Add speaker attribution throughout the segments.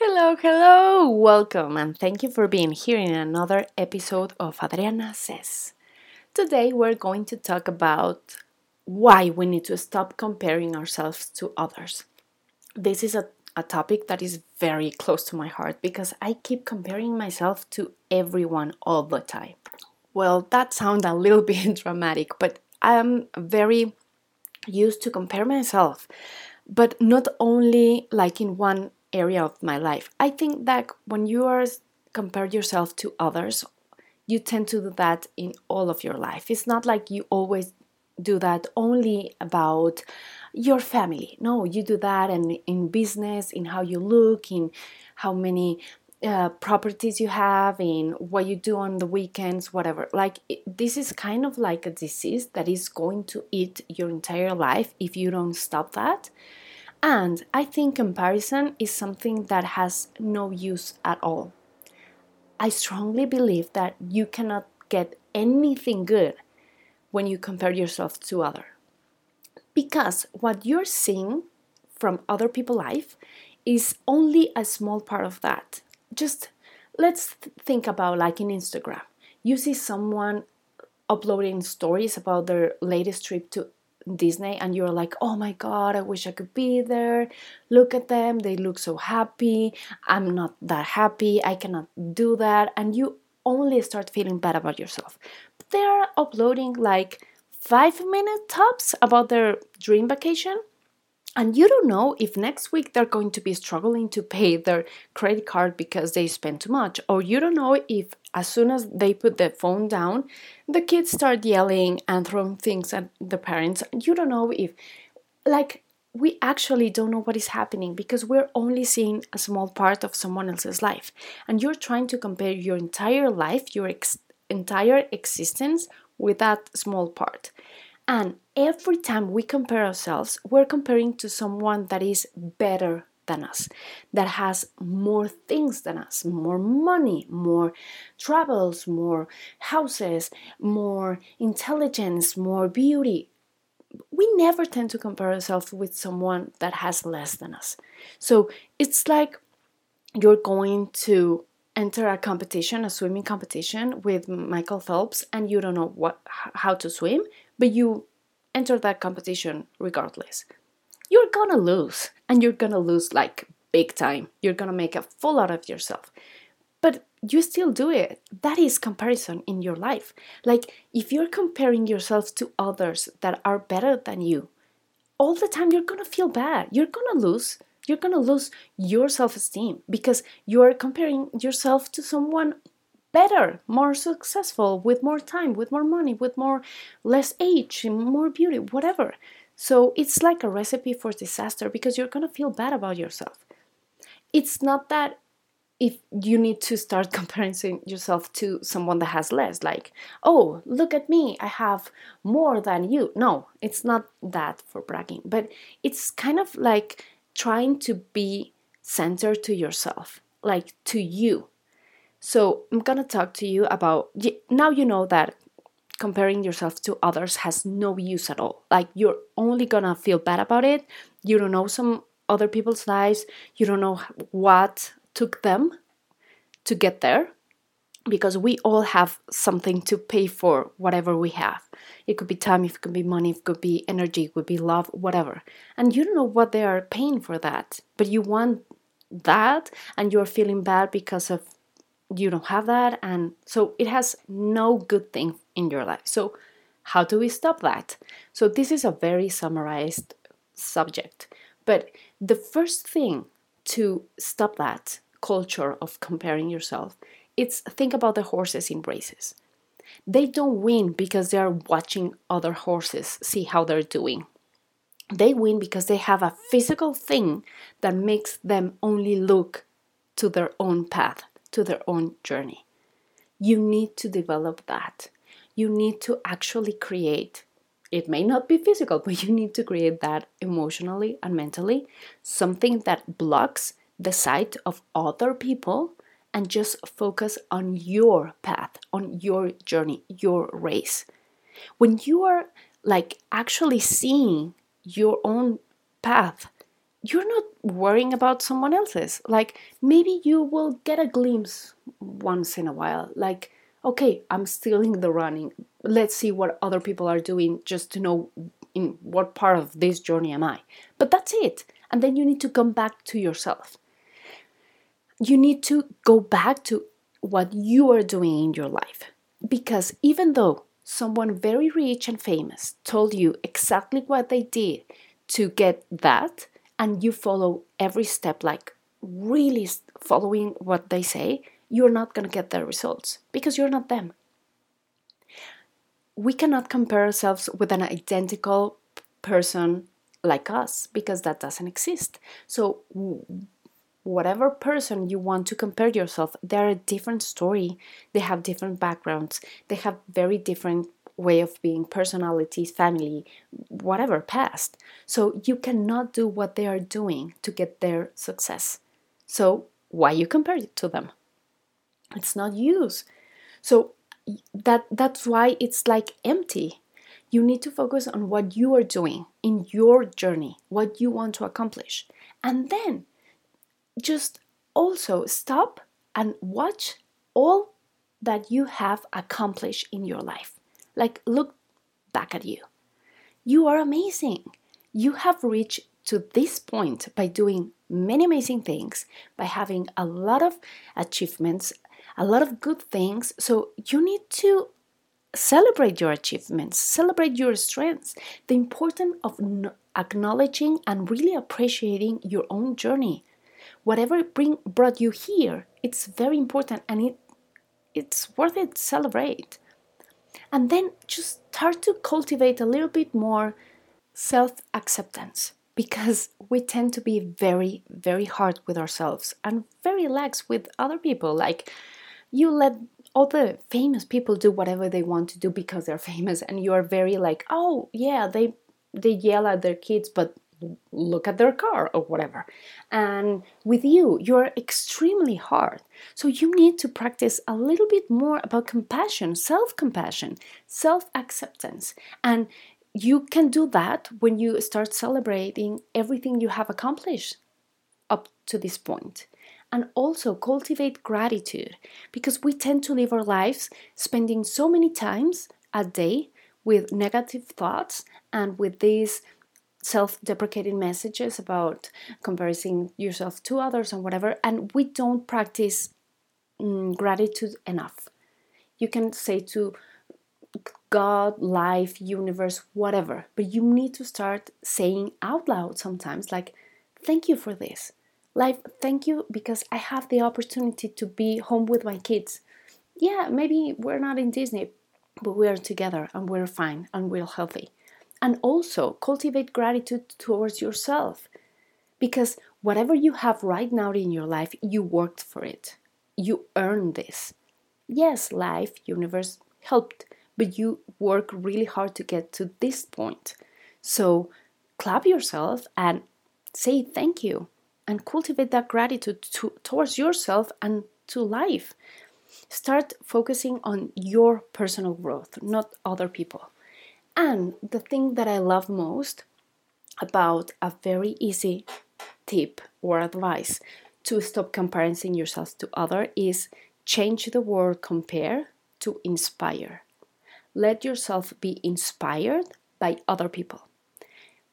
Speaker 1: Hello, hello, welcome, and thank you for being here in another episode of Adriana Says. Today, we're going to talk about why we need to stop comparing ourselves to others. This is a, a topic that is very close to my heart because I keep comparing myself to everyone all the time. Well, that sounds a little bit dramatic, but I'm very used to compare myself, but not only like in one area of my life. I think that when you are compare yourself to others, you tend to do that in all of your life. It's not like you always do that only about your family. No, you do that and in business, in how you look, in how many uh, properties you have, in what you do on the weekends, whatever. Like it, this is kind of like a disease that is going to eat your entire life if you don't stop that. And I think comparison is something that has no use at all. I strongly believe that you cannot get anything good when you compare yourself to other. Because what you're seeing from other people's life is only a small part of that. Just let's think about like in Instagram. You see someone uploading stories about their latest trip to Disney and you're like, oh my god, I wish I could be there. Look at them, they look so happy. I'm not that happy, I cannot do that. And you only start feeling bad about yourself. They are uploading like five minute tops about their dream vacation and you don't know if next week they're going to be struggling to pay their credit card because they spent too much, or you don't know if as soon as they put the phone down, the kids start yelling and throwing things at the parents. You don't know if, like, we actually don't know what is happening because we're only seeing a small part of someone else's life. And you're trying to compare your entire life, your ex- entire existence with that small part. And every time we compare ourselves, we're comparing to someone that is better than us, that has more things than us, more money, more travels, more houses, more intelligence, more beauty. We never tend to compare ourselves with someone that has less than us. So it's like you're going to enter a competition, a swimming competition with Michael Phelps, and you don't know what how to swim, but you enter that competition regardless. You're gonna lose, and you're gonna lose like big time. You're gonna make a fool out of yourself. But you still do it. That is comparison in your life. Like if you're comparing yourself to others that are better than you, all the time you're gonna feel bad. You're gonna lose. You're gonna lose your self esteem because you're comparing yourself to someone better, more successful, with more time, with more money, with more less age, more beauty, whatever. So it's like a recipe for disaster because you're gonna feel bad about yourself. It's not that if you need to start comparing yourself to someone that has less, like, oh, look at me, I have more than you. No, it's not that for bragging, but it's kind of like trying to be centered to yourself, like to you, so I'm gonna talk to you about now you know that comparing yourself to others has no use at all. Like you're only gonna feel bad about it. You don't know some other people's lives. You don't know what took them to get there because we all have something to pay for whatever we have. It could be time, it could be money, it could be energy, it could be love, whatever. And you don't know what they are paying for that, but you want that and you're feeling bad because of you don't have that and so it has no good thing in your life so how do we stop that so this is a very summarized subject but the first thing to stop that culture of comparing yourself it's think about the horses in races they don't win because they are watching other horses see how they're doing they win because they have a physical thing that makes them only look to their own path to their own journey. You need to develop that. You need to actually create. It may not be physical, but you need to create that emotionally and mentally something that blocks the sight of other people and just focus on your path, on your journey, your race. When you are like actually seeing your own path, you're not worrying about someone else's. Like maybe you will get a glimpse once in a while. Like, okay, I'm still in the running. Let's see what other people are doing just to know in what part of this journey am I. But that's it. And then you need to come back to yourself. You need to go back to what you are doing in your life. Because even though someone very rich and famous told you exactly what they did to get that, and you follow every step, like really following what they say, you're not going to get the results because you're not them. We cannot compare ourselves with an identical person like us because that doesn't exist. So, whatever person you want to compare yourself, they're a different story. They have different backgrounds. They have very different way of being, personalities, family, whatever, past. So you cannot do what they are doing to get their success. So why you compare it to them? It's not use. So that that's why it's like empty. You need to focus on what you are doing in your journey, what you want to accomplish. And then just also stop and watch all that you have accomplished in your life. Like, look back at you. You are amazing. You have reached to this point by doing many amazing things, by having a lot of achievements, a lot of good things. So, you need to celebrate your achievements, celebrate your strengths. The importance of acknowledging and really appreciating your own journey. Whatever bring, brought you here, it's very important and it it's worth it to celebrate and then just start to cultivate a little bit more self acceptance because we tend to be very, very hard with ourselves and very lax with other people. Like, you let all the famous people do whatever they want to do because they're famous, and you are very like, oh, yeah, they they yell at their kids, but look at their car or whatever. And with you, you're extremely hard. So you need to practice a little bit more about compassion, self compassion, self acceptance. And you can do that when you start celebrating everything you have accomplished up to this point. And also cultivate gratitude because we tend to live our lives spending so many times a day with negative thoughts and with these self deprecating messages about comparing yourself to others and whatever, and we don't practice mm, gratitude enough. You can say to God, life, universe, whatever, but you need to start saying out loud sometimes, like, Thank you for this. Life, thank you because I have the opportunity to be home with my kids. Yeah, maybe we're not in Disney, but we are together and we're fine and we're healthy and also cultivate gratitude towards yourself because whatever you have right now in your life, you worked for it. You earned this. Yes, life, universe helped, but you work really hard to get to this point. So clap yourself and say thank you and cultivate that gratitude to, towards yourself and to life. Start focusing on your personal growth, not other people. And the thing that I love most about a very easy tip or advice to stop comparing yourself to other is change the word compare to inspire. Let yourself be inspired by other people.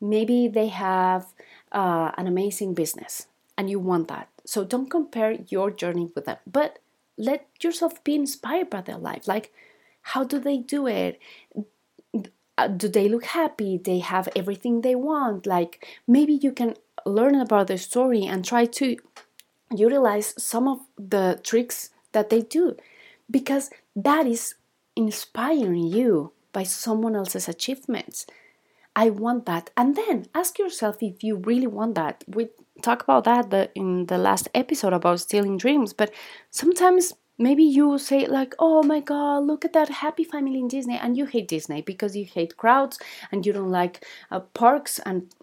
Speaker 1: Maybe they have uh, an amazing business and you want that. So don't compare your journey with them, but let yourself be inspired by their life. Like, how do they do it? Uh, do they look happy? They have everything they want. Like maybe you can learn about their story and try to utilize some of the tricks that they do because that is inspiring you by someone else's achievements. I want that. And then ask yourself if you really want that. We talk about that in the last episode about stealing dreams but sometimes maybe you say like oh my god look at that happy family in disney and you hate disney because you hate crowds and you don't like uh, parks and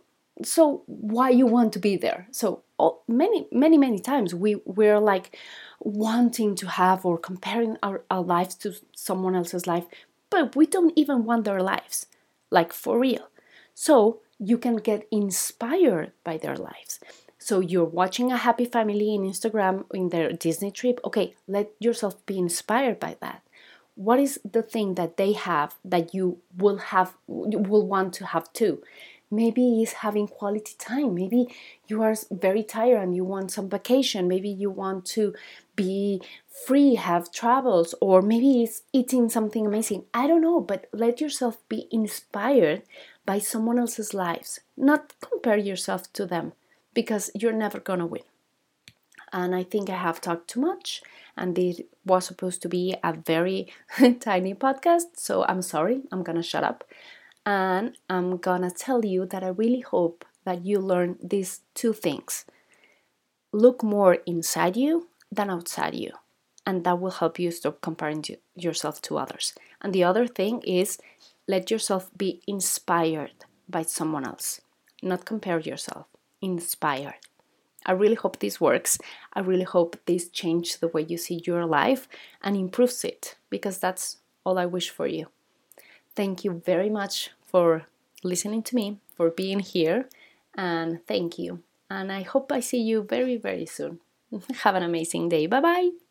Speaker 1: so why you want to be there so many many many times we we're like wanting to have or comparing our, our lives to someone else's life but we don't even want their lives like for real so you can get inspired by their lives. So you're watching a happy family in Instagram in their Disney trip. Okay, let yourself be inspired by that. What is the thing that they have that you will have will want to have too? Maybe it's having quality time. Maybe you are very tired and you want some vacation. Maybe you want to be free, have travels, or maybe it's eating something amazing. I don't know, but let yourself be inspired by someone else's lives. Not compare yourself to them because you're never gonna win. And I think I have talked too much, and this was supposed to be a very tiny podcast, so I'm sorry, I'm gonna shut up. And I'm gonna tell you that I really hope that you learn these two things look more inside you than outside you. And that will help you stop comparing yourself to others. And the other thing is let yourself be inspired by someone else, not compare yourself, inspired. I really hope this works. I really hope this changes the way you see your life and improves it because that's all I wish for you. Thank you very much for listening to me, for being here, and thank you. And I hope I see you very, very soon. Have an amazing day. Bye bye.